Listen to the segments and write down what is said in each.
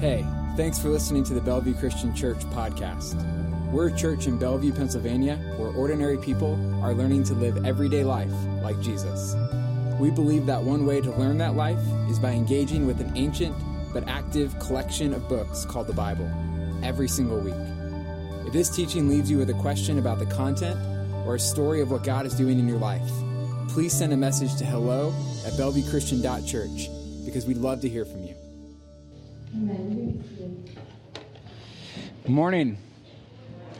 Hey, thanks for listening to the Bellevue Christian Church podcast. We're a church in Bellevue, Pennsylvania, where ordinary people are learning to live everyday life like Jesus. We believe that one way to learn that life is by engaging with an ancient but active collection of books called the Bible every single week. If this teaching leaves you with a question about the content or a story of what God is doing in your life, please send a message to hello at bellevuechristian.church because we'd love to hear from you. Good morning.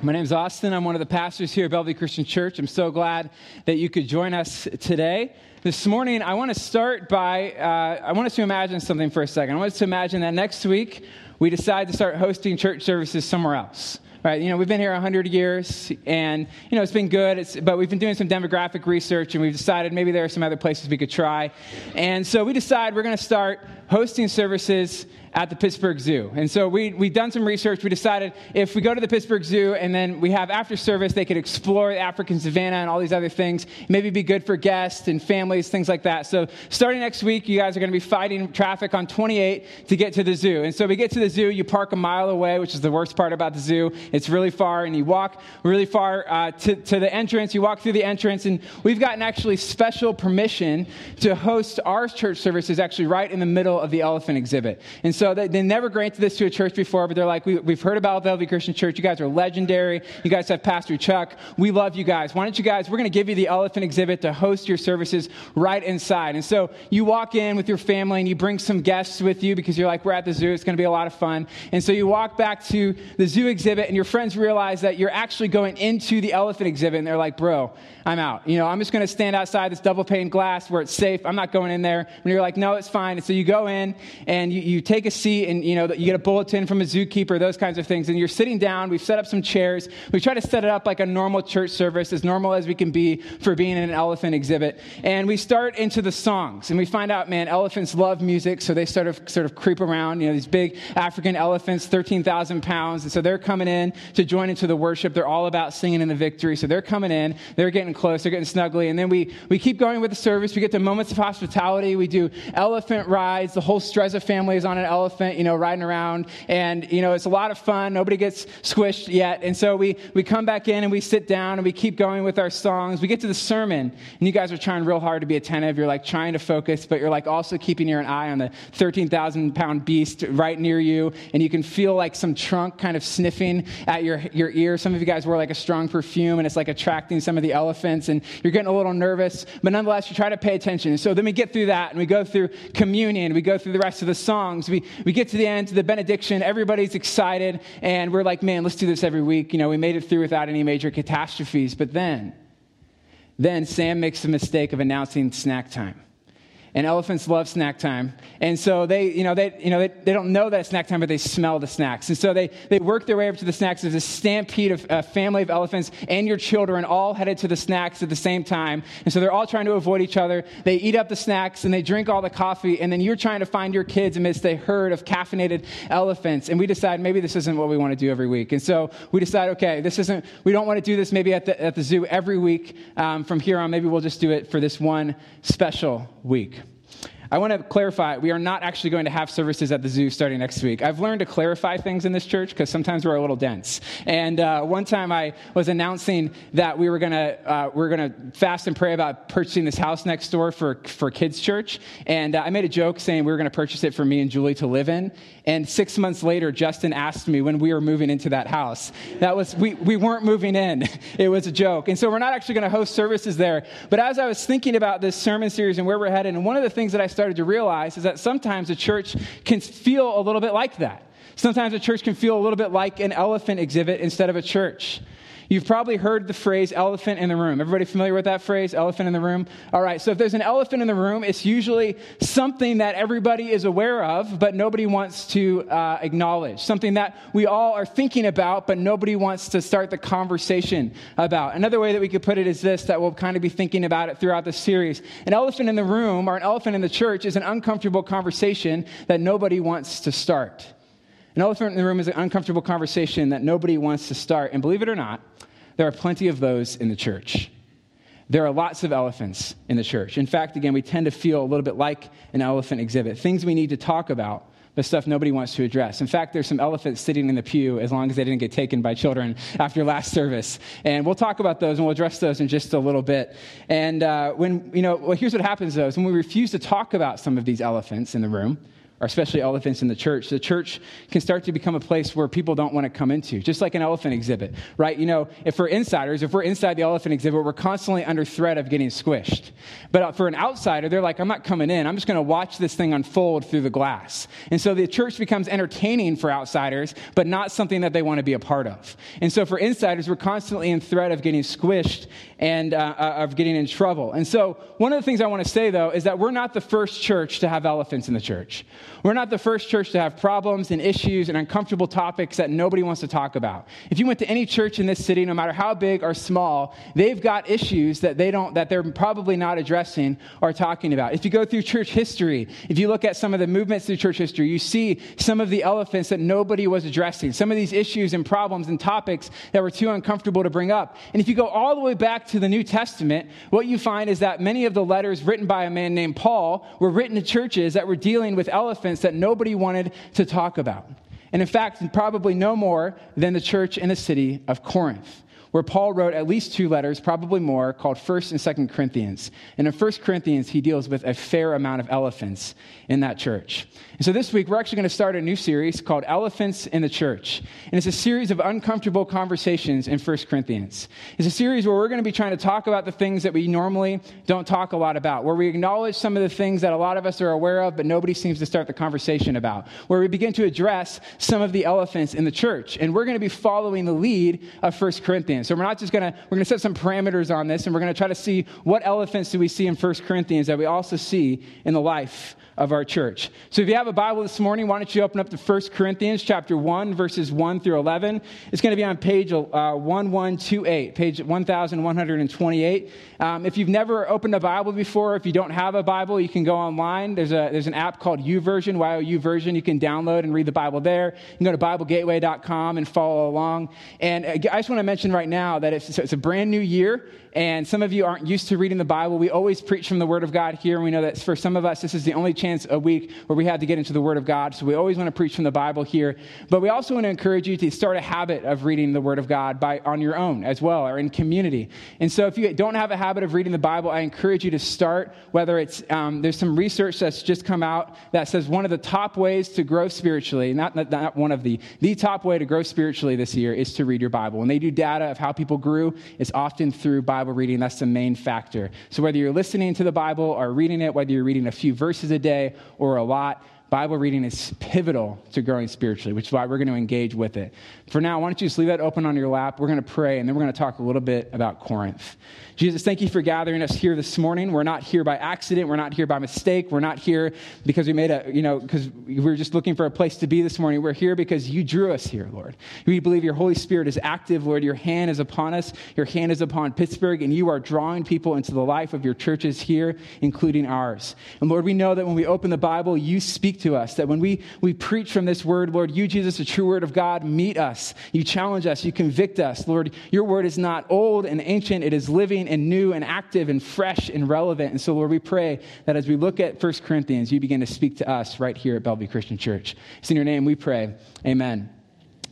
My name is Austin. I'm one of the pastors here at Bellevue Christian Church. I'm so glad that you could join us today. This morning, I want to start by, uh, I want us to imagine something for a second. I want us to imagine that next week we decide to start hosting church services somewhere else right? You know, we've been here 100 years, and, you know, it's been good, it's, but we've been doing some demographic research, and we've decided maybe there are some other places we could try. And so we decide we're going to start hosting services at the Pittsburgh Zoo. And so we, we've done some research. We decided if we go to the Pittsburgh Zoo and then we have after service, they could explore the African savannah and all these other things, maybe be good for guests and families, things like that. So starting next week, you guys are going to be fighting traffic on 28 to get to the zoo. And so we get to the zoo, you park a mile away, which is the worst part about the zoo. It's really far, and you walk really far uh, to, to the entrance. You walk through the entrance, and we've gotten actually special permission to host our church services actually right in the middle of the elephant exhibit. And so they, they never granted this to a church before, but they're like, we, have heard about Bellevue Christian Church. You guys are legendary. You guys have Pastor Chuck. We love you guys. Why don't you guys, we're going to give you the elephant exhibit to host your services right inside. And so you walk in with your family and you bring some guests with you because you're like, we're at the zoo. It's going to be a lot of fun. And so you walk back to the zoo exhibit and your friends realize that you're actually going into the elephant exhibit and they're like, bro, I'm out. You know, I'm just going to stand outside this double pane glass where it's safe. I'm not going in there. And you're like, no, it's fine. And so you go in and you, you take a seat and you know you get a bulletin from a zookeeper, those kinds of things. And you're sitting down. We've set up some chairs. We try to set it up like a normal church service, as normal as we can be for being in an elephant exhibit. And we start into the songs, and we find out, man, elephants love music, so they sort of sort of creep around. You know, these big African elephants, 13,000 pounds, and so they're coming in to join into the worship. They're all about singing in the victory, so they're coming in. They're getting close. They're getting snuggly, and then we we keep going with the service. We get to moments of hospitality. We do elephant rides. The whole Streza family is on an elephant, you know, riding around. And, you know, it's a lot of fun. Nobody gets squished yet. And so we, we come back in and we sit down and we keep going with our songs. We get to the sermon, and you guys are trying real hard to be attentive. You're like trying to focus, but you're like also keeping your eye on the 13,000 pound beast right near you. And you can feel like some trunk kind of sniffing at your, your ear. Some of you guys wear like a strong perfume, and it's like attracting some of the elephants. And you're getting a little nervous, but nonetheless, you try to pay attention. And so then we get through that, and we go through communion. We go through the rest of the songs. We, we get to the end, to the benediction. Everybody's excited, and we're like, man, let's do this every week. You know, we made it through without any major catastrophes. But then, then Sam makes the mistake of announcing snack time and elephants love snack time. And so they, you know, they, you know, they, they don't know that it's snack time, but they smell the snacks. And so they, they work their way up to the snacks. There's a stampede of a family of elephants and your children all headed to the snacks at the same time. And so they're all trying to avoid each other. They eat up the snacks and they drink all the coffee. And then you're trying to find your kids amidst a herd of caffeinated elephants. And we decide maybe this isn't what we want to do every week. And so we decide, okay, this isn't, we don't want to do this maybe at the, at the zoo every week um, from here on. Maybe we'll just do it for this one special week. I want to clarify we are not actually going to have services at the zoo starting next week. I've learned to clarify things in this church because sometimes we're a little dense. And uh, one time I was announcing that we were going to uh, we are going to fast and pray about purchasing this house next door for, for kids' church. And uh, I made a joke saying we were going to purchase it for me and Julie to live in. And six months later, Justin asked me when we were moving into that house. That was, we, we weren't moving in. It was a joke. And so we're not actually going to host services there. But as I was thinking about this sermon series and where we're headed, and one of the things that I started to realize is that sometimes a church can feel a little bit like that. Sometimes a church can feel a little bit like an elephant exhibit instead of a church. You've probably heard the phrase elephant in the room. Everybody familiar with that phrase, elephant in the room? All right, so if there's an elephant in the room, it's usually something that everybody is aware of, but nobody wants to uh, acknowledge. Something that we all are thinking about, but nobody wants to start the conversation about. Another way that we could put it is this that we'll kind of be thinking about it throughout the series. An elephant in the room or an elephant in the church is an uncomfortable conversation that nobody wants to start. An elephant in the room is an uncomfortable conversation that nobody wants to start. And believe it or not, there are plenty of those in the church. There are lots of elephants in the church. In fact, again, we tend to feel a little bit like an elephant exhibit things we need to talk about, but stuff nobody wants to address. In fact, there's some elephants sitting in the pew as long as they didn't get taken by children after last service. And we'll talk about those and we'll address those in just a little bit. And uh, when, you know, well, here's what happens though is when we refuse to talk about some of these elephants in the room, or especially elephants in the church, the church can start to become a place where people don't want to come into, just like an elephant exhibit, right? You know, if we're insiders, if we're inside the elephant exhibit, we're constantly under threat of getting squished. But for an outsider, they're like, I'm not coming in. I'm just going to watch this thing unfold through the glass. And so the church becomes entertaining for outsiders, but not something that they want to be a part of. And so for insiders, we're constantly in threat of getting squished and uh, uh of getting in trouble. And so one of the things I want to say, though, is that we're not the first church to have elephants in the church. We're not the first church to have problems and issues and uncomfortable topics that nobody wants to talk about. If you went to any church in this city, no matter how big or small, they've got issues that they don't that they're probably not addressing or talking about. If you go through church history, if you look at some of the movements through church history, you see some of the elephants that nobody was addressing, some of these issues and problems and topics that were too uncomfortable to bring up. And if you go all the way back to the New Testament, what you find is that many of the letters written by a man named Paul were written to churches that were dealing with elephants that nobody wanted to talk about. And in fact, probably no more than the church in the city of Corinth where Paul wrote at least two letters, probably more, called 1st and 2nd Corinthians. And in 1st Corinthians, he deals with a fair amount of elephants in that church. And so this week, we're actually going to start a new series called Elephants in the Church. And it's a series of uncomfortable conversations in 1st Corinthians. It's a series where we're going to be trying to talk about the things that we normally don't talk a lot about, where we acknowledge some of the things that a lot of us are aware of, but nobody seems to start the conversation about, where we begin to address some of the elephants in the church. And we're going to be following the lead of 1st Corinthians. Corinthians. So we're not just going to, we're going to set some parameters on this, and we're going to try to see what elephants do we see in 1 Corinthians that we also see in the life of our church. So if you have a Bible this morning, why don't you open up to 1 Corinthians chapter 1, verses 1 through 11. It's going to be on page uh, 1128, page 1128. Um, if you've never opened a Bible before, if you don't have a Bible, you can go online. There's, a, there's an app called YouVersion, Y-O-U version. You can download and read the Bible there. You can go to BibleGateway.com and follow along. And uh, I just want to mention right now that it's, it's a brand new year, and some of you aren't used to reading the Bible. We always preach from the Word of God here, and we know that for some of us, this is the only chance a week where we have to get into the Word of God. So we always want to preach from the Bible here. But we also want to encourage you to start a habit of reading the Word of God by, on your own as well, or in community. And so if you don't have a habit of reading the Bible, I encourage you to start, whether it's, um, there's some research that's just come out that says one of the top ways to grow spiritually, not, not, not one of the, the top way to grow spiritually this year is to read your Bible. When they do data of how people grew, it's often through Bible Bible reading, that's the main factor. So whether you're listening to the Bible or reading it, whether you're reading a few verses a day or a lot, Bible reading is pivotal to growing spiritually, which is why we're going to engage with it. For now, why don't you just leave that open on your lap? We're going to pray, and then we're going to talk a little bit about Corinth. Jesus, thank you for gathering us here this morning. We're not here by accident. We're not here by mistake. We're not here because we made a, you know, because we were just looking for a place to be this morning. We're here because you drew us here, Lord. We believe your Holy Spirit is active, Lord. Your hand is upon us. Your hand is upon Pittsburgh, and you are drawing people into the life of your churches here, including ours. And Lord, we know that when we open the Bible, you speak to us. That when we, we preach from this word, Lord, you, Jesus, the true word of God, meet us. You challenge us. You convict us. Lord, your word is not old and ancient. It is living and new and active and fresh and relevant. And so, Lord, we pray that as we look at 1 Corinthians, you begin to speak to us right here at Bellevue Christian Church. It's in your name we pray. Amen.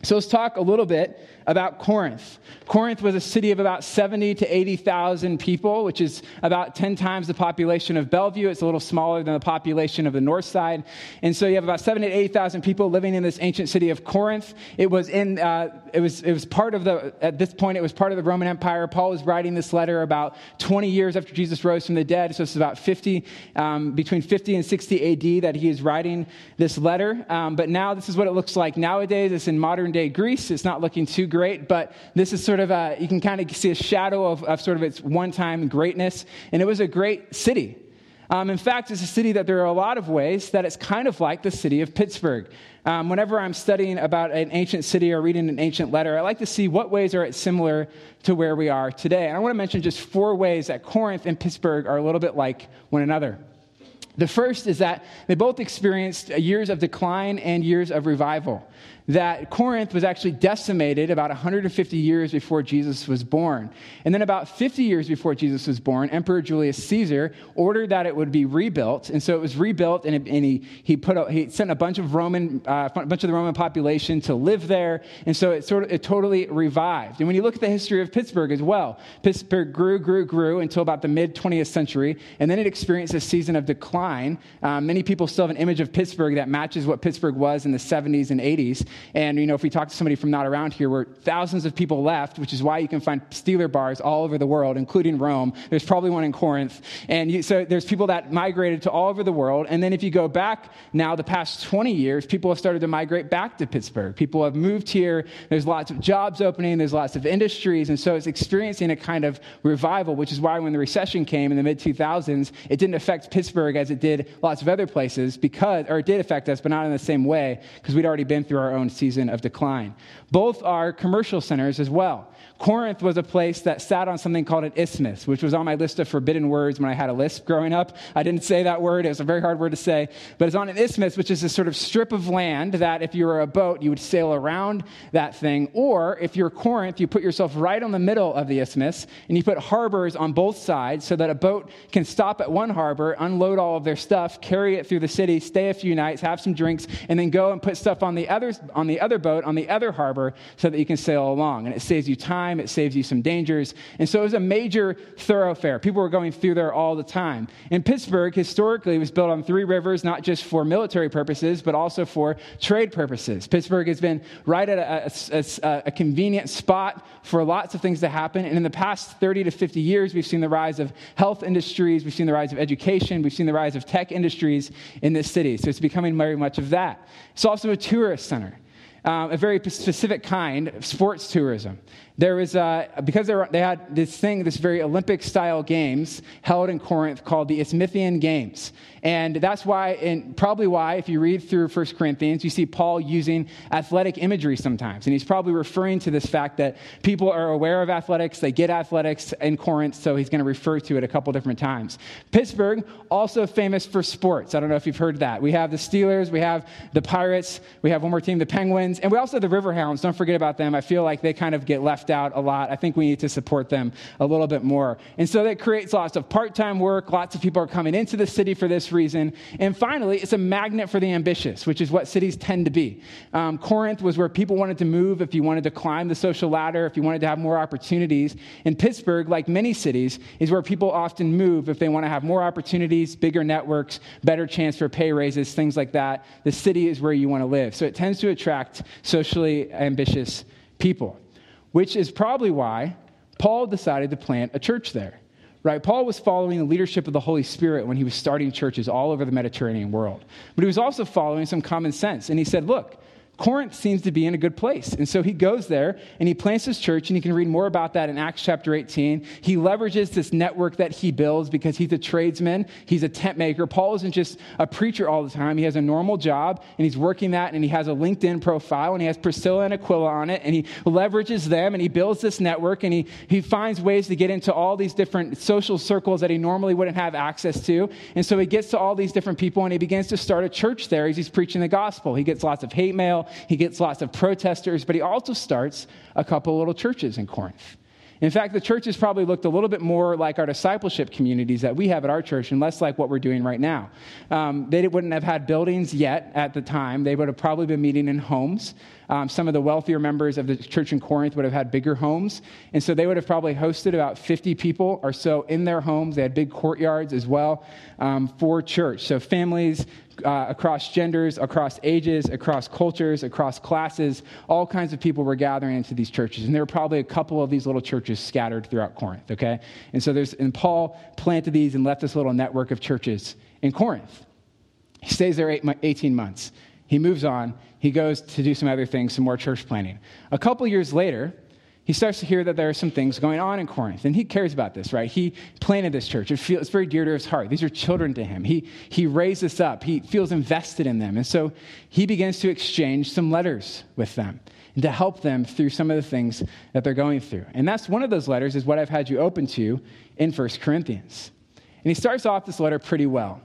So let's talk a little bit about Corinth. Corinth was a city of about 70 to 80,000 people, which is about 10 times the population of Bellevue. It's a little smaller than the population of the north side. And so you have about 70 to 80,000 people living in this ancient city of Corinth. It was in, uh, it was, it was part of the, at this point, it was part of the Roman Empire. Paul was writing this letter about 20 years after Jesus rose from the dead. So it's about 50, um, between 50 and 60 AD that he is writing this letter. Um, but now this is what it looks like nowadays. It's in modern day Greece. It's not looking too great, but this is sort of a, you can kind of see a shadow of, of sort of its one time greatness. And it was a great city. Um, in fact, it's a city that there are a lot of ways that it's kind of like the city of Pittsburgh. Um, whenever I'm studying about an ancient city or reading an ancient letter, I like to see what ways are it similar to where we are today. And I want to mention just four ways that Corinth and Pittsburgh are a little bit like one another. The first is that they both experienced years of decline and years of revival that Corinth was actually decimated about 150 years before Jesus was born. And then, about 50 years before Jesus was born, Emperor Julius Caesar ordered that it would be rebuilt. And so it was rebuilt, and, and he, he, put a, he sent a bunch of Roman, uh, a bunch of the Roman population to live there. And so it sort of it totally revived. And when you look at the history of Pittsburgh as well, Pittsburgh grew, grew, grew until about the mid 20th century, and then it experienced a season of decline. Um, many people still have an image of Pittsburgh that matches what Pittsburgh was in the 70s and 80s. And, you know, if we talk to somebody from not around here, where thousands of people left, which is why you can find Steeler bars all over the world, including Rome. There's probably one in Corinth. And you, so there's people that migrated to all over the world. And then if you go back now, the past 20 years, people have started to migrate back to Pittsburgh. People have moved here. There's lots of jobs opening. There's lots of industries. And so it's experiencing a kind of revival, which is why when the recession came in the mid 2000s, it didn't affect Pittsburgh as it did lots of other places because, or it did affect us, but not in the same way because we'd already been through our own season of decline. Both are commercial centers as well. Corinth was a place that sat on something called an isthmus, which was on my list of forbidden words when I had a lisp growing up. I didn't say that word, it was a very hard word to say. But it's on an isthmus, which is a sort of strip of land that if you were a boat, you would sail around that thing. Or if you're Corinth, you put yourself right on the middle of the isthmus and you put harbors on both sides so that a boat can stop at one harbor, unload all of their stuff, carry it through the city, stay a few nights, have some drinks, and then go and put stuff on the other, on the other boat, on the other harbor, so that you can sail along. And it saves you time time, it saves you some dangers. And so it was a major thoroughfare. People were going through there all the time. And Pittsburgh, historically, was built on three rivers, not just for military purposes, but also for trade purposes. Pittsburgh has been right at a, a, a convenient spot for lots of things to happen. And in the past 30 to 50 years, we've seen the rise of health industries, we've seen the rise of education, we've seen the rise of tech industries in this city. So it's becoming very much of that. It's also a tourist center. Um, a very specific kind of sports tourism. There was, uh, because they, were, they had this thing, this very Olympic style games held in Corinth called the Isthmian Games. And that's why, and probably why, if you read through 1 Corinthians, you see Paul using athletic imagery sometimes. And he's probably referring to this fact that people are aware of athletics, they get athletics in Corinth, so he's going to refer to it a couple different times. Pittsburgh, also famous for sports. I don't know if you've heard that. We have the Steelers, we have the Pirates, we have one more team, the Penguins, and we also have the Riverhounds. Don't forget about them. I feel like they kind of get left out a lot. I think we need to support them a little bit more. And so that creates lots of part time work. Lots of people are coming into the city for this reason. And finally, it's a magnet for the ambitious, which is what cities tend to be. Um, Corinth was where people wanted to move if you wanted to climb the social ladder, if you wanted to have more opportunities. And Pittsburgh, like many cities, is where people often move if they want to have more opportunities, bigger networks, better chance for pay raises, things like that. The city is where you want to live. So it tends to attract socially ambitious people, which is probably why Paul decided to plant a church there right? Paul was following the leadership of the Holy Spirit when he was starting churches all over the Mediterranean world. But he was also following some common sense. And he said, look, Corinth seems to be in a good place. And so he goes there and he plants his church, and you can read more about that in Acts chapter 18. He leverages this network that he builds because he's a tradesman, he's a tent maker. Paul isn't just a preacher all the time, he has a normal job, and he's working that, and he has a LinkedIn profile, and he has Priscilla and Aquila on it, and he leverages them, and he builds this network, and he, he finds ways to get into all these different social circles that he normally wouldn't have access to. And so he gets to all these different people, and he begins to start a church there as he's preaching the gospel. He gets lots of hate mail. He gets lots of protesters, but he also starts a couple little churches in Corinth. In fact, the churches probably looked a little bit more like our discipleship communities that we have at our church and less like what we're doing right now. Um, they wouldn't have had buildings yet at the time. They would have probably been meeting in homes. Um, some of the wealthier members of the church in Corinth would have had bigger homes. And so they would have probably hosted about 50 people or so in their homes. They had big courtyards as well um, for church. So families uh, across genders, across ages, across cultures, across classes, all kinds of people were gathering into these churches. And there were probably a couple of these little churches scattered throughout Corinth, okay? And so there's, and Paul planted these and left this little network of churches in Corinth. He stays there eight, 18 months. He moves on. He goes to do some other things, some more church planning. A couple years later, he starts to hear that there are some things going on in Corinth. And he cares about this, right? He planted this church. It feels, it's very dear to his heart. These are children to him. He, he raised this up. He feels invested in them. And so he begins to exchange some letters with them and to help them through some of the things that they're going through. And that's one of those letters is what I've had you open to in 1 Corinthians. And he starts off this letter pretty well.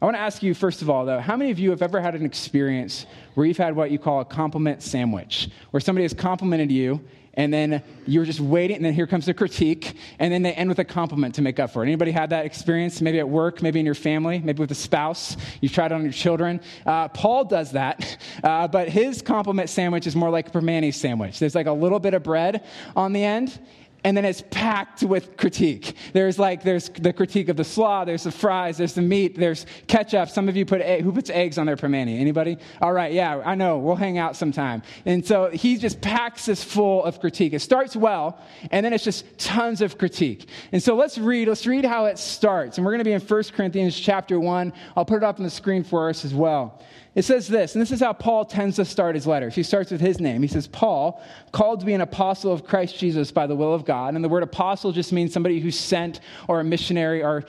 I want to ask you, first of all, though, how many of you have ever had an experience where you've had what you call a compliment sandwich, where somebody has complimented you, and then you're just waiting, and then here comes the critique, and then they end with a compliment to make up for it. Anybody had that experience? Maybe at work, maybe in your family, maybe with a spouse. You've tried it on your children. Uh, Paul does that, uh, but his compliment sandwich is more like a Primanti sandwich. There's like a little bit of bread on the end, and then it's packed with critique. There's like there's the critique of the slaw, there's the fries, there's the meat, there's ketchup. Some of you put egg, who puts eggs on their Primanti? Anybody? All right, yeah, I know. We'll hang out sometime. And so he just packs this full of critique. It starts well, and then it's just tons of critique. And so let's read. Let's read how it starts. And we're going to be in 1 Corinthians chapter one. I'll put it up on the screen for us as well. It says this, and this is how Paul tends to start his letters. He starts with his name. He says, Paul, called to be an apostle of Christ Jesus by the will of God. And the word apostle just means somebody who's sent or a missionary or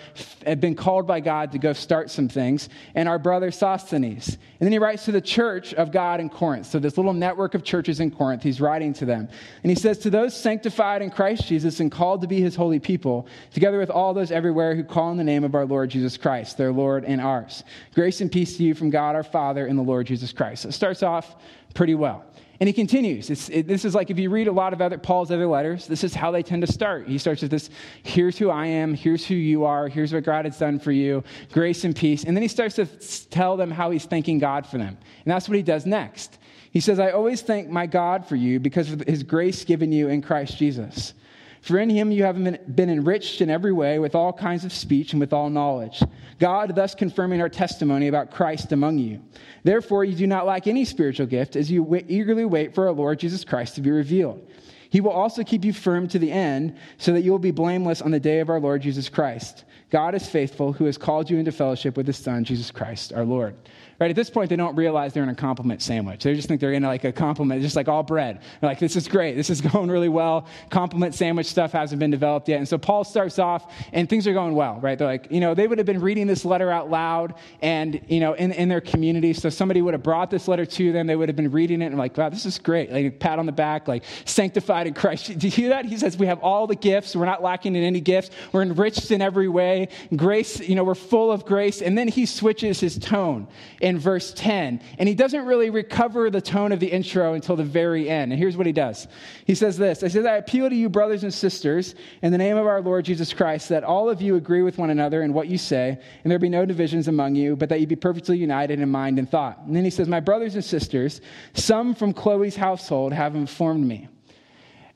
had been called by God to go start some things. And our brother Sosthenes. And then he writes to the church of God in Corinth. So this little network of churches in Corinth, he's writing to them. And he says, To those sanctified in Christ Jesus and called to be his holy people, together with all those everywhere who call in the name of our Lord Jesus Christ, their Lord and ours. Grace and peace to you from God our Father Father in the Lord Jesus Christ. So it starts off pretty well. And he continues. It, this is like if you read a lot of other, Paul's other letters, this is how they tend to start. He starts with this here's who I am, here's who you are, here's what God has done for you, grace and peace. And then he starts to tell them how he's thanking God for them. And that's what he does next. He says, I always thank my God for you because of his grace given you in Christ Jesus. For in him you have been enriched in every way with all kinds of speech and with all knowledge. God thus confirming our testimony about Christ among you. Therefore, you do not lack any spiritual gift as you eagerly wait for our Lord Jesus Christ to be revealed. He will also keep you firm to the end so that you will be blameless on the day of our Lord Jesus Christ. God is faithful, who has called you into fellowship with his Son, Jesus Christ, our Lord. Right? At this point, they don't realize they're in a compliment sandwich. They just think they're in like a compliment, just like all bread. They're like, this is great. This is going really well. Compliment sandwich stuff hasn't been developed yet. And so Paul starts off, and things are going well, right? They're like, you know, they would have been reading this letter out loud and, you know, in, in their community. So somebody would have brought this letter to them. They would have been reading it and like, wow, this is great. Like, pat on the back, like, sanctified in Christ. Do you hear that? He says, we have all the gifts. We're not lacking in any gifts. We're enriched in every way. Grace, you know, we're full of grace. And then he switches his tone in verse 10 and he doesn't really recover the tone of the intro until the very end. And here's what he does He says this I says, I appeal to you, brothers and sisters, in the name of our Lord Jesus Christ, that all of you agree with one another in what you say, and there be no divisions among you, but that you be perfectly united in mind and thought. And then he says, My brothers and sisters, some from Chloe's household have informed me.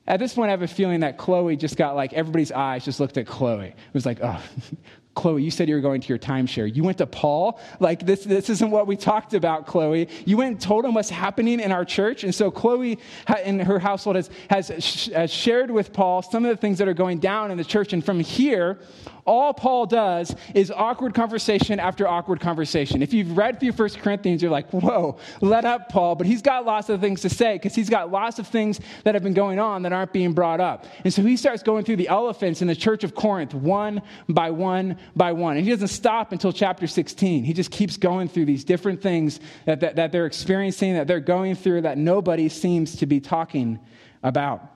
At this point, I have a feeling that Chloe just got like everybody's eyes just looked at Chloe. It was like, oh, Chloe, you said you were going to your timeshare. You went to Paul? Like, this, this isn't what we talked about, Chloe. You went and told him what's happening in our church. And so, Chloe and her household has, has, has shared with Paul some of the things that are going down in the church. And from here, all Paul does is awkward conversation after awkward conversation. If you've read through 1 Corinthians, you're like, whoa, let up, Paul. But he's got lots of things to say because he's got lots of things that have been going on that aren't being brought up. And so he starts going through the elephants in the church of Corinth one by one by one. And he doesn't stop until chapter 16. He just keeps going through these different things that, that, that they're experiencing, that they're going through, that nobody seems to be talking about.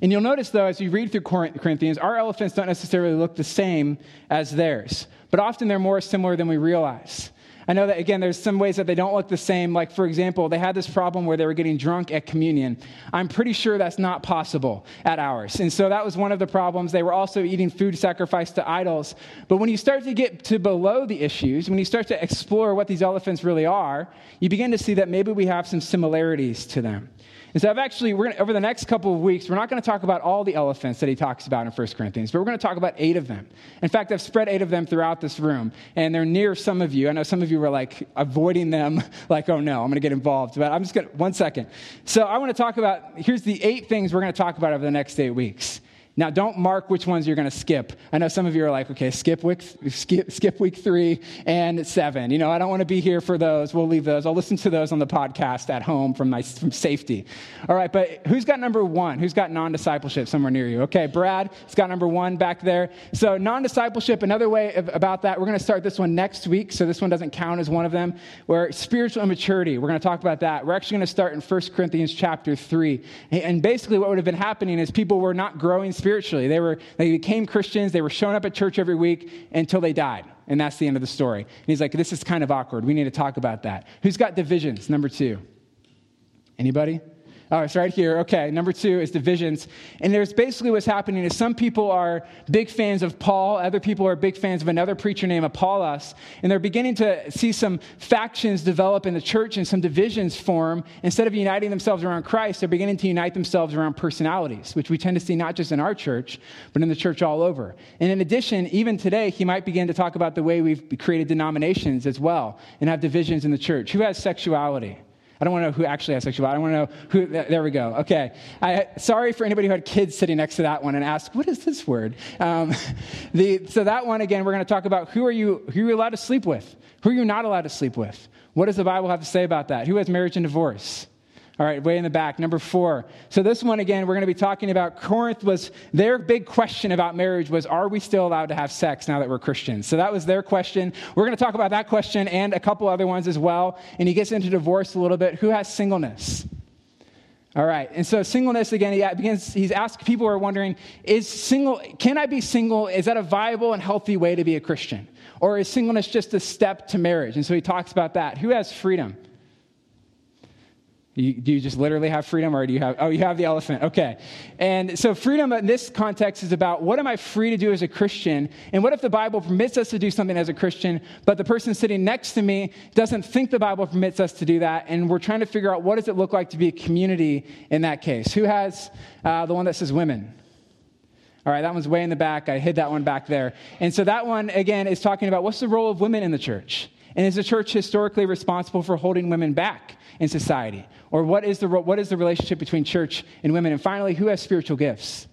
And you'll notice, though, as you read through Corinthians, our elephants don't necessarily look the same as theirs, but often they're more similar than we realize. I know that, again, there's some ways that they don't look the same. Like, for example, they had this problem where they were getting drunk at communion. I'm pretty sure that's not possible at ours. And so that was one of the problems. They were also eating food sacrificed to idols. But when you start to get to below the issues, when you start to explore what these elephants really are, you begin to see that maybe we have some similarities to them. And so I've actually, we're gonna, over the next couple of weeks, we're not going to talk about all the elephants that he talks about in 1 Corinthians, but we're going to talk about eight of them. In fact, I've spread eight of them throughout this room, and they're near some of you. I know some of you were like avoiding them, like, oh no, I'm going to get involved. But I'm just going to, one second. So I want to talk about, here's the eight things we're going to talk about over the next eight weeks. Now, don't mark which ones you're going to skip. I know some of you are like, okay, skip week, skip, skip week three and seven. You know, I don't want to be here for those. We'll leave those. I'll listen to those on the podcast at home from my from safety. All right, but who's got number one? Who's got non discipleship somewhere near you? Okay, Brad it's got number one back there. So, non discipleship, another way of, about that, we're going to start this one next week. So, this one doesn't count as one of them. Where spiritual immaturity, we're going to talk about that. We're actually going to start in 1 Corinthians chapter 3. And basically, what would have been happening is people were not growing spiritually. They, were, they became Christians, they were showing up at church every week until they died. And that's the end of the story. And he's like, this is kind of awkward. We need to talk about that. Who's got divisions? Number two. Anybody? Oh, it's right here. Okay, number two is divisions. And there's basically what's happening is some people are big fans of Paul, other people are big fans of another preacher named Apollos, and they're beginning to see some factions develop in the church and some divisions form. Instead of uniting themselves around Christ, they're beginning to unite themselves around personalities, which we tend to see not just in our church, but in the church all over. And in addition, even today, he might begin to talk about the way we've created denominations as well and have divisions in the church. Who has sexuality? I don't want to know who actually has sexuality. I don't want to know who. There we go. Okay. I, sorry for anybody who had kids sitting next to that one and asked, "What is this word?" Um, the, so that one again, we're going to talk about who are you who are you allowed to sleep with, who are you not allowed to sleep with. What does the Bible have to say about that? Who has marriage and divorce? All right, way in the back, number four. So this one again, we're going to be talking about Corinth was their big question about marriage was, are we still allowed to have sex now that we're Christians? So that was their question. We're going to talk about that question and a couple other ones as well. And he gets into divorce a little bit. Who has singleness? All right, and so singleness again. He begins. He's asked people are wondering: Is single? Can I be single? Is that a viable and healthy way to be a Christian, or is singleness just a step to marriage? And so he talks about that. Who has freedom? You, do you just literally have freedom, or do you have, oh, you have the elephant? Okay. And so, freedom in this context is about what am I free to do as a Christian? And what if the Bible permits us to do something as a Christian, but the person sitting next to me doesn't think the Bible permits us to do that? And we're trying to figure out what does it look like to be a community in that case? Who has uh, the one that says women? All right, that one's way in the back. I hid that one back there. And so, that one, again, is talking about what's the role of women in the church? And is the church historically responsible for holding women back in society? Or what is the, what is the relationship between church and women? And finally, who has spiritual gifts?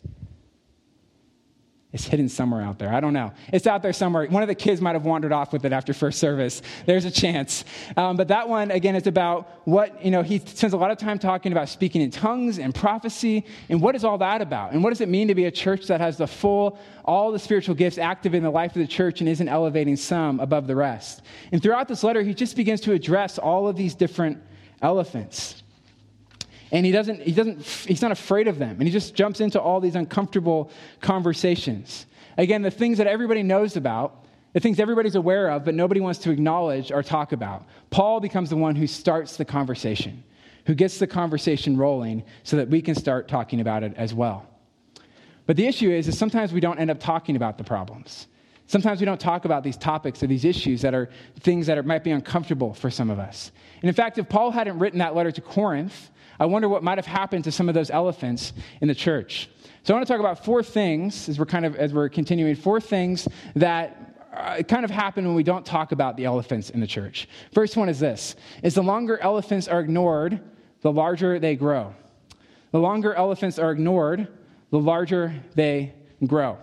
It's hidden somewhere out there. I don't know. It's out there somewhere. One of the kids might have wandered off with it after first service. There's a chance. Um, but that one, again, is about what, you know, he spends a lot of time talking about speaking in tongues and prophecy. And what is all that about? And what does it mean to be a church that has the full, all the spiritual gifts active in the life of the church and isn't elevating some above the rest? And throughout this letter, he just begins to address all of these different elephants and he doesn't, he doesn't, he's not afraid of them. And he just jumps into all these uncomfortable conversations. Again, the things that everybody knows about, the things everybody's aware of, but nobody wants to acknowledge or talk about. Paul becomes the one who starts the conversation, who gets the conversation rolling so that we can start talking about it as well. But the issue is, is sometimes we don't end up talking about the problems. Sometimes we don't talk about these topics or these issues that are things that are, might be uncomfortable for some of us. And in fact, if Paul hadn't written that letter to Corinth, I wonder what might have happened to some of those elephants in the church. So I want to talk about four things as we're kind of as we're continuing. Four things that uh, kind of happen when we don't talk about the elephants in the church. First one is this: is the longer elephants are ignored, the larger they grow. The longer elephants are ignored, the larger they grow.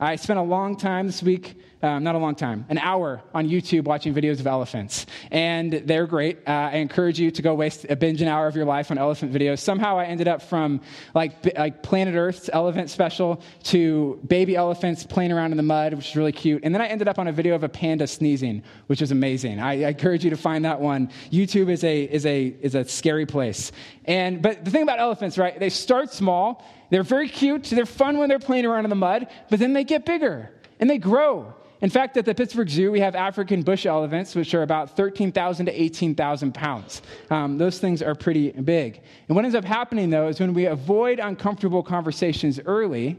I spent a long time this week um, not a long time, an hour on YouTube watching videos of elephants. And they're great. Uh, I encourage you to go waste a binge an hour of your life on elephant videos. Somehow I ended up from like, like Planet Earth's elephant special to baby elephants playing around in the mud, which is really cute. And then I ended up on a video of a panda sneezing, which is amazing. I, I encourage you to find that one. YouTube is a, is a, is a scary place. And, but the thing about elephants, right, they start small. They're very cute. They're fun when they're playing around in the mud, but then they get bigger and they grow. In fact, at the Pittsburgh Zoo, we have African bush elephants, which are about 13,000 to 18,000 pounds. Um, those things are pretty big. And what ends up happening, though, is when we avoid uncomfortable conversations early,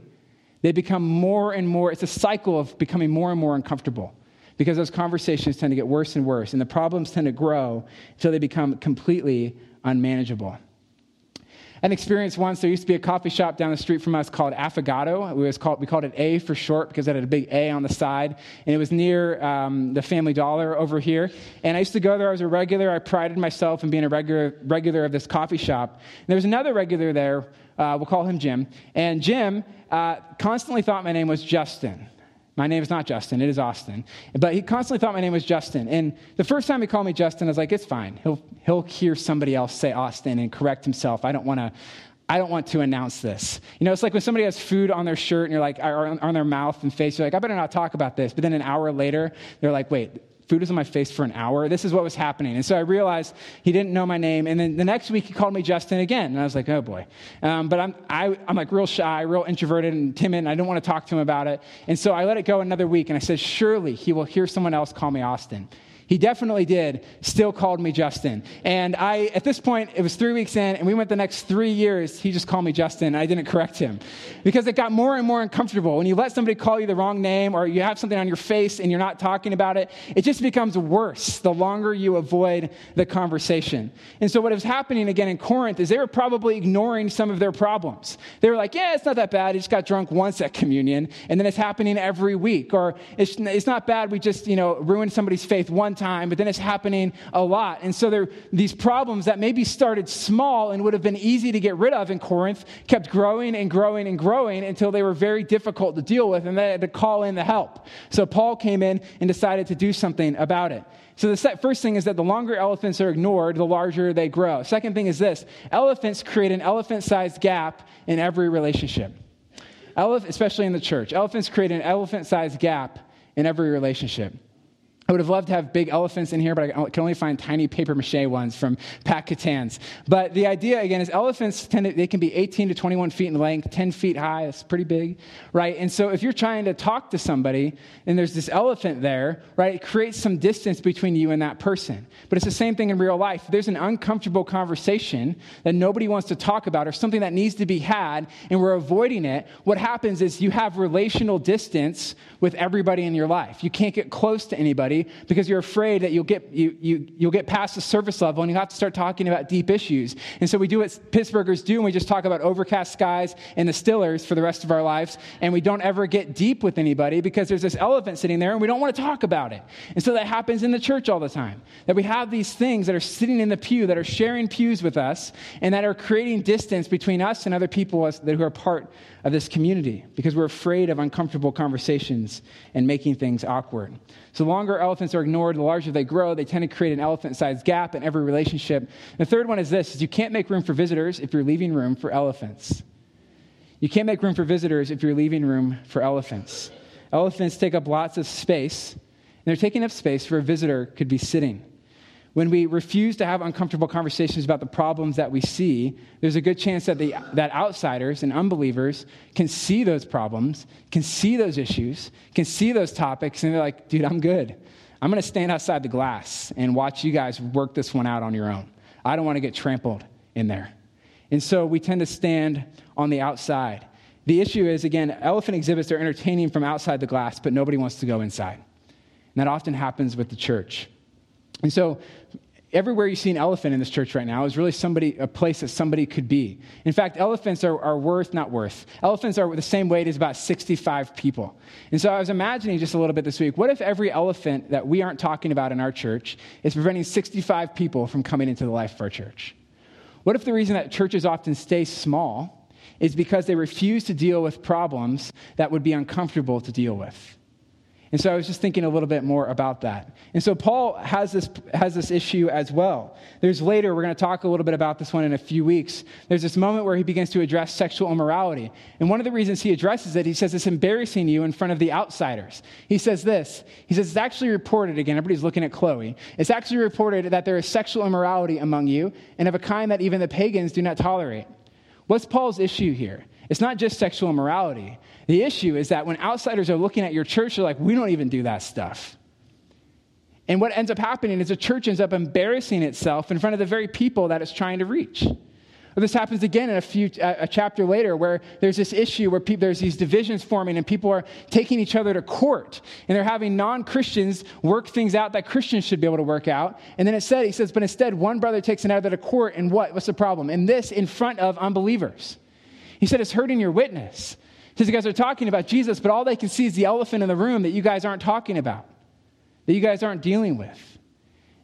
they become more and more, it's a cycle of becoming more and more uncomfortable because those conversations tend to get worse and worse, and the problems tend to grow until they become completely unmanageable an experience once. There used to be a coffee shop down the street from us called Affogato. It was called, we called it A for short because it had a big A on the side. And it was near um, the Family Dollar over here. And I used to go there. I was a regular. I prided myself in being a regular, regular of this coffee shop. And there was another regular there. Uh, we'll call him Jim. And Jim uh, constantly thought my name was Justin. My name is not Justin, it is Austin. But he constantly thought my name was Justin. And the first time he called me Justin, I was like, it's fine. He'll, he'll hear somebody else say Austin and correct himself. I don't want to. I don't want to announce this. You know, it's like when somebody has food on their shirt and you're like, or on their mouth and face, you're like, I better not talk about this. But then an hour later, they're like, wait, food was on my face for an hour. This is what was happening. And so I realized he didn't know my name. And then the next week he called me Justin again. And I was like, oh boy. Um, but I'm, I, I'm like real shy, real introverted and timid. And I didn't want to talk to him about it. And so I let it go another week. And I said, surely he will hear someone else call me Austin. He definitely did, still called me Justin. And I, at this point, it was three weeks in, and we went the next three years, he just called me Justin, and I didn't correct him. Because it got more and more uncomfortable. When you let somebody call you the wrong name, or you have something on your face and you're not talking about it, it just becomes worse the longer you avoid the conversation. And so, what was happening again in Corinth is they were probably ignoring some of their problems. They were like, yeah, it's not that bad. He just got drunk once at communion, and then it's happening every week. Or it's, it's not bad. We just, you know, ruined somebody's faith one one time, but then it's happening a lot. And so there these problems that maybe started small and would have been easy to get rid of in Corinth kept growing and growing and growing until they were very difficult to deal with, and they had to call in the help. So Paul came in and decided to do something about it. So the first thing is that the longer elephants are ignored, the larger they grow. Second thing is this elephants create an elephant sized gap in every relationship. Elef- especially in the church. Elephants create an elephant sized gap in every relationship. I would have loved to have big elephants in here, but I can only find tiny paper mache ones from Pat Catan's. But the idea, again, is elephants tend to, they can be 18 to 21 feet in length, 10 feet high. That's pretty big, right? And so if you're trying to talk to somebody and there's this elephant there, right, it creates some distance between you and that person. But it's the same thing in real life. There's an uncomfortable conversation that nobody wants to talk about or something that needs to be had and we're avoiding it. What happens is you have relational distance with everybody in your life. You can't get close to anybody because you're afraid that you'll get, you, you, you'll get past the surface level and you have to start talking about deep issues. And so we do what Pittsburghers do and we just talk about overcast skies and the Stillers for the rest of our lives. And we don't ever get deep with anybody because there's this elephant sitting there and we don't want to talk about it. And so that happens in the church all the time. That we have these things that are sitting in the pew, that are sharing pews with us, and that are creating distance between us and other people who are part of this community because we're afraid of uncomfortable conversations and making things awkward. So, longer elephants are ignored, the larger they grow. They tend to create an elephant sized gap in every relationship. The third one is this is you can't make room for visitors if you're leaving room for elephants. You can't make room for visitors if you're leaving room for elephants. Elephants take up lots of space, and they're taking up space where a visitor could be sitting. When we refuse to have uncomfortable conversations about the problems that we see, there's a good chance that, the, that outsiders and unbelievers can see those problems, can see those issues, can see those topics, and they're like, dude, I'm good. I'm going to stand outside the glass and watch you guys work this one out on your own. I don't want to get trampled in there. And so we tend to stand on the outside. The issue is, again, elephant exhibits are entertaining from outside the glass, but nobody wants to go inside. And that often happens with the church. And so, everywhere you see an elephant in this church right now is really somebody, a place that somebody could be. In fact, elephants are, are worth, not worth, elephants are the same weight as about 65 people. And so I was imagining just a little bit this week what if every elephant that we aren't talking about in our church is preventing 65 people from coming into the life of our church? What if the reason that churches often stay small is because they refuse to deal with problems that would be uncomfortable to deal with? And so I was just thinking a little bit more about that. And so Paul has this, has this issue as well. There's later, we're going to talk a little bit about this one in a few weeks. There's this moment where he begins to address sexual immorality. And one of the reasons he addresses it, he says it's embarrassing you in front of the outsiders. He says this He says, It's actually reported, again, everybody's looking at Chloe. It's actually reported that there is sexual immorality among you, and of a kind that even the pagans do not tolerate. What's Paul's issue here? It's not just sexual immorality. The issue is that when outsiders are looking at your church, they're like, we don't even do that stuff. And what ends up happening is the church ends up embarrassing itself in front of the very people that it's trying to reach. This happens again in a few a chapter later where there's this issue where there's these divisions forming and people are taking each other to court and they're having non-Christians work things out that Christians should be able to work out. And then it said, he says, but instead one brother takes another to court and what? What's the problem? And this in front of unbelievers. He said, it's hurting your witness. Because you guys are talking about Jesus, but all they can see is the elephant in the room that you guys aren't talking about, that you guys aren't dealing with.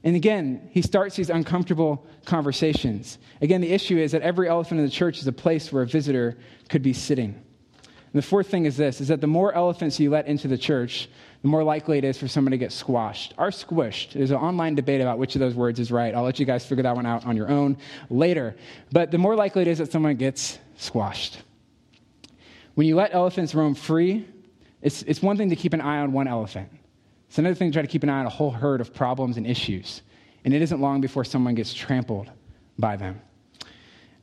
And again, he starts these uncomfortable conversations. Again, the issue is that every elephant in the church is a place where a visitor could be sitting. And the fourth thing is this is that the more elephants you let into the church, the more likely it is for someone to get squashed. Or squished. There's an online debate about which of those words is right. I'll let you guys figure that one out on your own later. But the more likely it is that someone gets squashed. When you let elephants roam free, it's, it's one thing to keep an eye on one elephant, It's another thing to try to keep an eye on a whole herd of problems and issues. And it isn't long before someone gets trampled by them.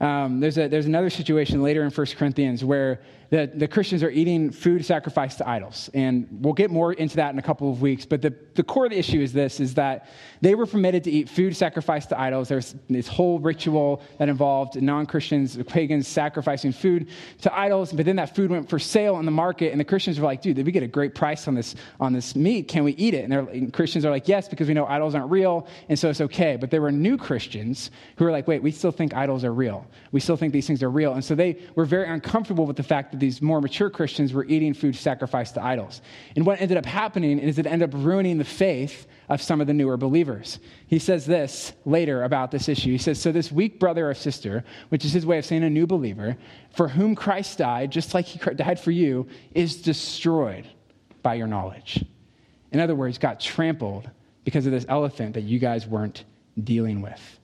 Um, there's, a, there's another situation later in 1 Corinthians where the, the Christians are eating food sacrificed to idols. And we'll get more into that in a couple of weeks. But the, the core of the issue is this, is that they were permitted to eat food sacrificed to idols. There's this whole ritual that involved non-Christians, pagans sacrificing food to idols. But then that food went for sale in the market. And the Christians were like, dude, did we get a great price on this, on this meat? Can we eat it? And, and Christians are like, yes, because we know idols aren't real. And so it's okay. But there were new Christians who were like, wait, we still think idols are real. We still think these things are real. And so they were very uncomfortable with the fact that these more mature Christians were eating food sacrificed to idols. And what ended up happening is it ended up ruining the faith of some of the newer believers. He says this later about this issue. He says, So this weak brother or sister, which is his way of saying a new believer, for whom Christ died, just like he died for you, is destroyed by your knowledge. In other words, got trampled because of this elephant that you guys weren't dealing with.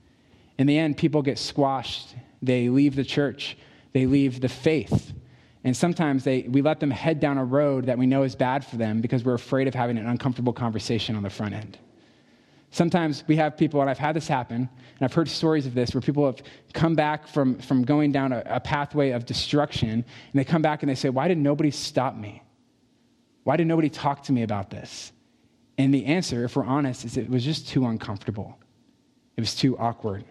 In the end, people get squashed. They leave the church, they leave the faith. And sometimes they, we let them head down a road that we know is bad for them because we're afraid of having an uncomfortable conversation on the front end. Sometimes we have people, and I've had this happen, and I've heard stories of this, where people have come back from, from going down a, a pathway of destruction, and they come back and they say, Why did nobody stop me? Why did nobody talk to me about this? And the answer, if we're honest, is it was just too uncomfortable. It was too awkward.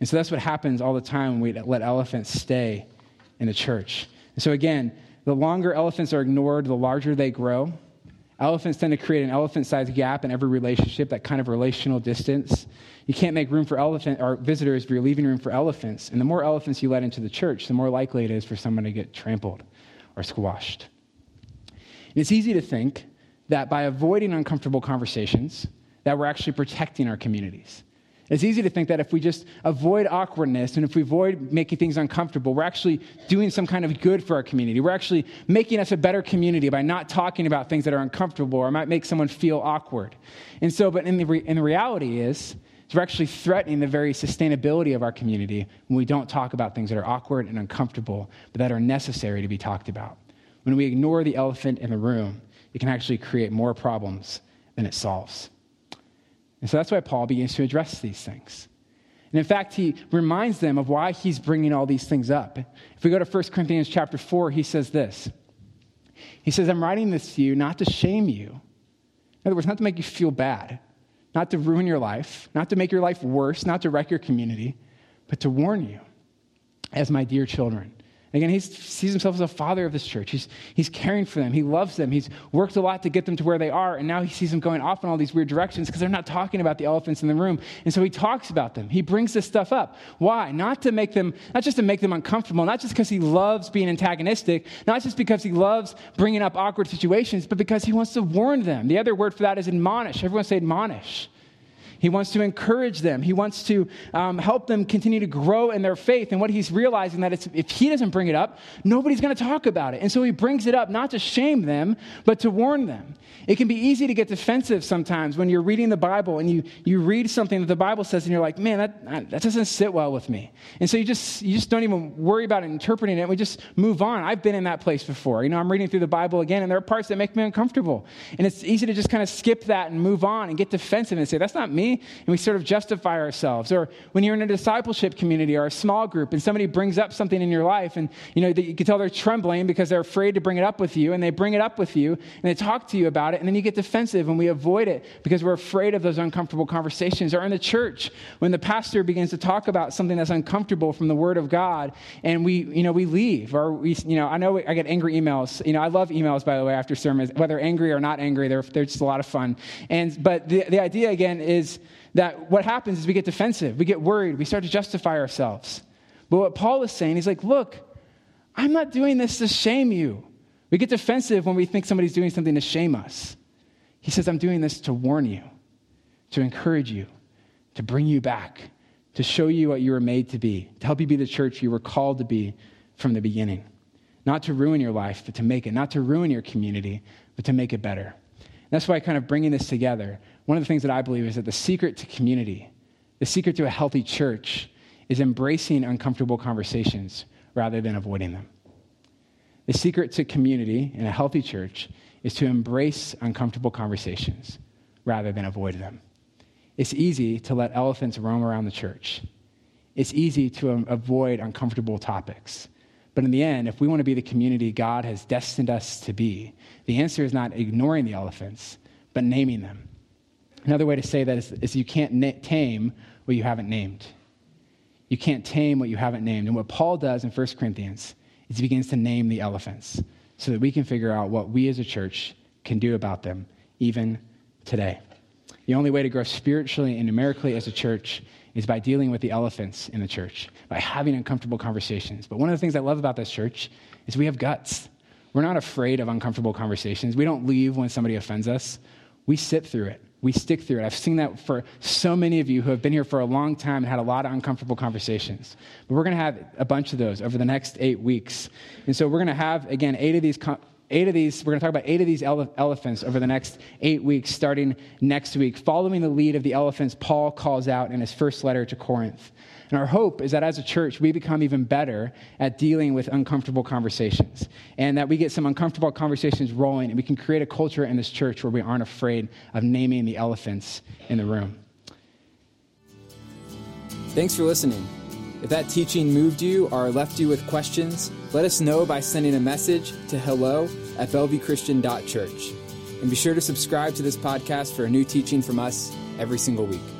And so that's what happens all the time when we let elephants stay in the church. So, again, the longer elephants are ignored, the larger they grow. Elephants tend to create an elephant sized gap in every relationship, that kind of relational distance. You can't make room for elephant or visitors if you're leaving room for elephants. And the more elephants you let into the church, the more likely it is for someone to get trampled or squashed. And it's easy to think that by avoiding uncomfortable conversations, that we're actually protecting our communities. It's easy to think that if we just avoid awkwardness and if we avoid making things uncomfortable, we're actually doing some kind of good for our community. We're actually making us a better community by not talking about things that are uncomfortable or might make someone feel awkward. And so, but in the, re- in the reality is, we're actually threatening the very sustainability of our community when we don't talk about things that are awkward and uncomfortable, but that are necessary to be talked about. When we ignore the elephant in the room, it can actually create more problems than it solves. And so that's why Paul begins to address these things. And in fact, he reminds them of why he's bringing all these things up. If we go to 1 Corinthians chapter 4, he says this. He says, I'm writing this to you not to shame you. In other words, not to make you feel bad, not to ruin your life, not to make your life worse, not to wreck your community, but to warn you as my dear children. Again, he sees himself as a father of this church. He's, he's caring for them. He loves them. He's worked a lot to get them to where they are. And now he sees them going off in all these weird directions because they're not talking about the elephants in the room. And so he talks about them. He brings this stuff up. Why? Not to make them, not just to make them uncomfortable, not just because he loves being antagonistic, not just because he loves bringing up awkward situations, but because he wants to warn them. The other word for that is admonish. Everyone say admonish. He wants to encourage them. He wants to um, help them continue to grow in their faith. And what he's realizing that if he doesn't bring it up, nobody's going to talk about it. And so he brings it up not to shame them, but to warn them. It can be easy to get defensive sometimes when you're reading the Bible and you, you read something that the Bible says and you're like, man, that, that doesn't sit well with me. And so you just, you just don't even worry about interpreting it. We just move on. I've been in that place before. You know, I'm reading through the Bible again and there are parts that make me uncomfortable. And it's easy to just kind of skip that and move on and get defensive and say, that's not me and we sort of justify ourselves. Or when you're in a discipleship community or a small group and somebody brings up something in your life and you know you can tell they're trembling because they're afraid to bring it up with you and they bring it up with you and they talk to you about it and then you get defensive and we avoid it because we're afraid of those uncomfortable conversations. Or in the church when the pastor begins to talk about something that's uncomfortable from the word of God and we you know we leave or we you know I know I get angry emails. You know I love emails by the way after sermons whether angry or not angry they're, they're just a lot of fun. And but the, the idea again is that what happens is we get defensive, we get worried, we start to justify ourselves. But what Paul is saying, he's like, look, I'm not doing this to shame you. We get defensive when we think somebody's doing something to shame us. He says, I'm doing this to warn you, to encourage you, to bring you back, to show you what you were made to be, to help you be the church you were called to be from the beginning. Not to ruin your life, but to make it. Not to ruin your community, but to make it better. That's why kind of bringing this together one of the things that I believe is that the secret to community, the secret to a healthy church, is embracing uncomfortable conversations rather than avoiding them. The secret to community in a healthy church is to embrace uncomfortable conversations rather than avoid them. It's easy to let elephants roam around the church. It's easy to um, avoid uncomfortable topics. But in the end, if we want to be the community God has destined us to be, the answer is not ignoring the elephants, but naming them. Another way to say that is, is you can't na- tame what you haven't named. You can't tame what you haven't named. And what Paul does in 1 Corinthians is he begins to name the elephants so that we can figure out what we as a church can do about them even today. The only way to grow spiritually and numerically as a church is by dealing with the elephants in the church, by having uncomfortable conversations. But one of the things I love about this church is we have guts. We're not afraid of uncomfortable conversations. We don't leave when somebody offends us. We sit through it we stick through it. I've seen that for so many of you who have been here for a long time and had a lot of uncomfortable conversations. But we're going to have a bunch of those over the next eight weeks. And so we're going to have, again, eight of these. eight of these, we're going to talk about eight of these ele- elephants over the next eight weeks, starting next week, following the lead of the elephants Paul calls out in his first letter to Corinth. And our hope is that as a church, we become even better at dealing with uncomfortable conversations and that we get some uncomfortable conversations rolling and we can create a culture in this church where we aren't afraid of naming the elephants in the room. Thanks for listening. If that teaching moved you or left you with questions, let us know by sending a message to hello at bellevuechristian.church. And be sure to subscribe to this podcast for a new teaching from us every single week.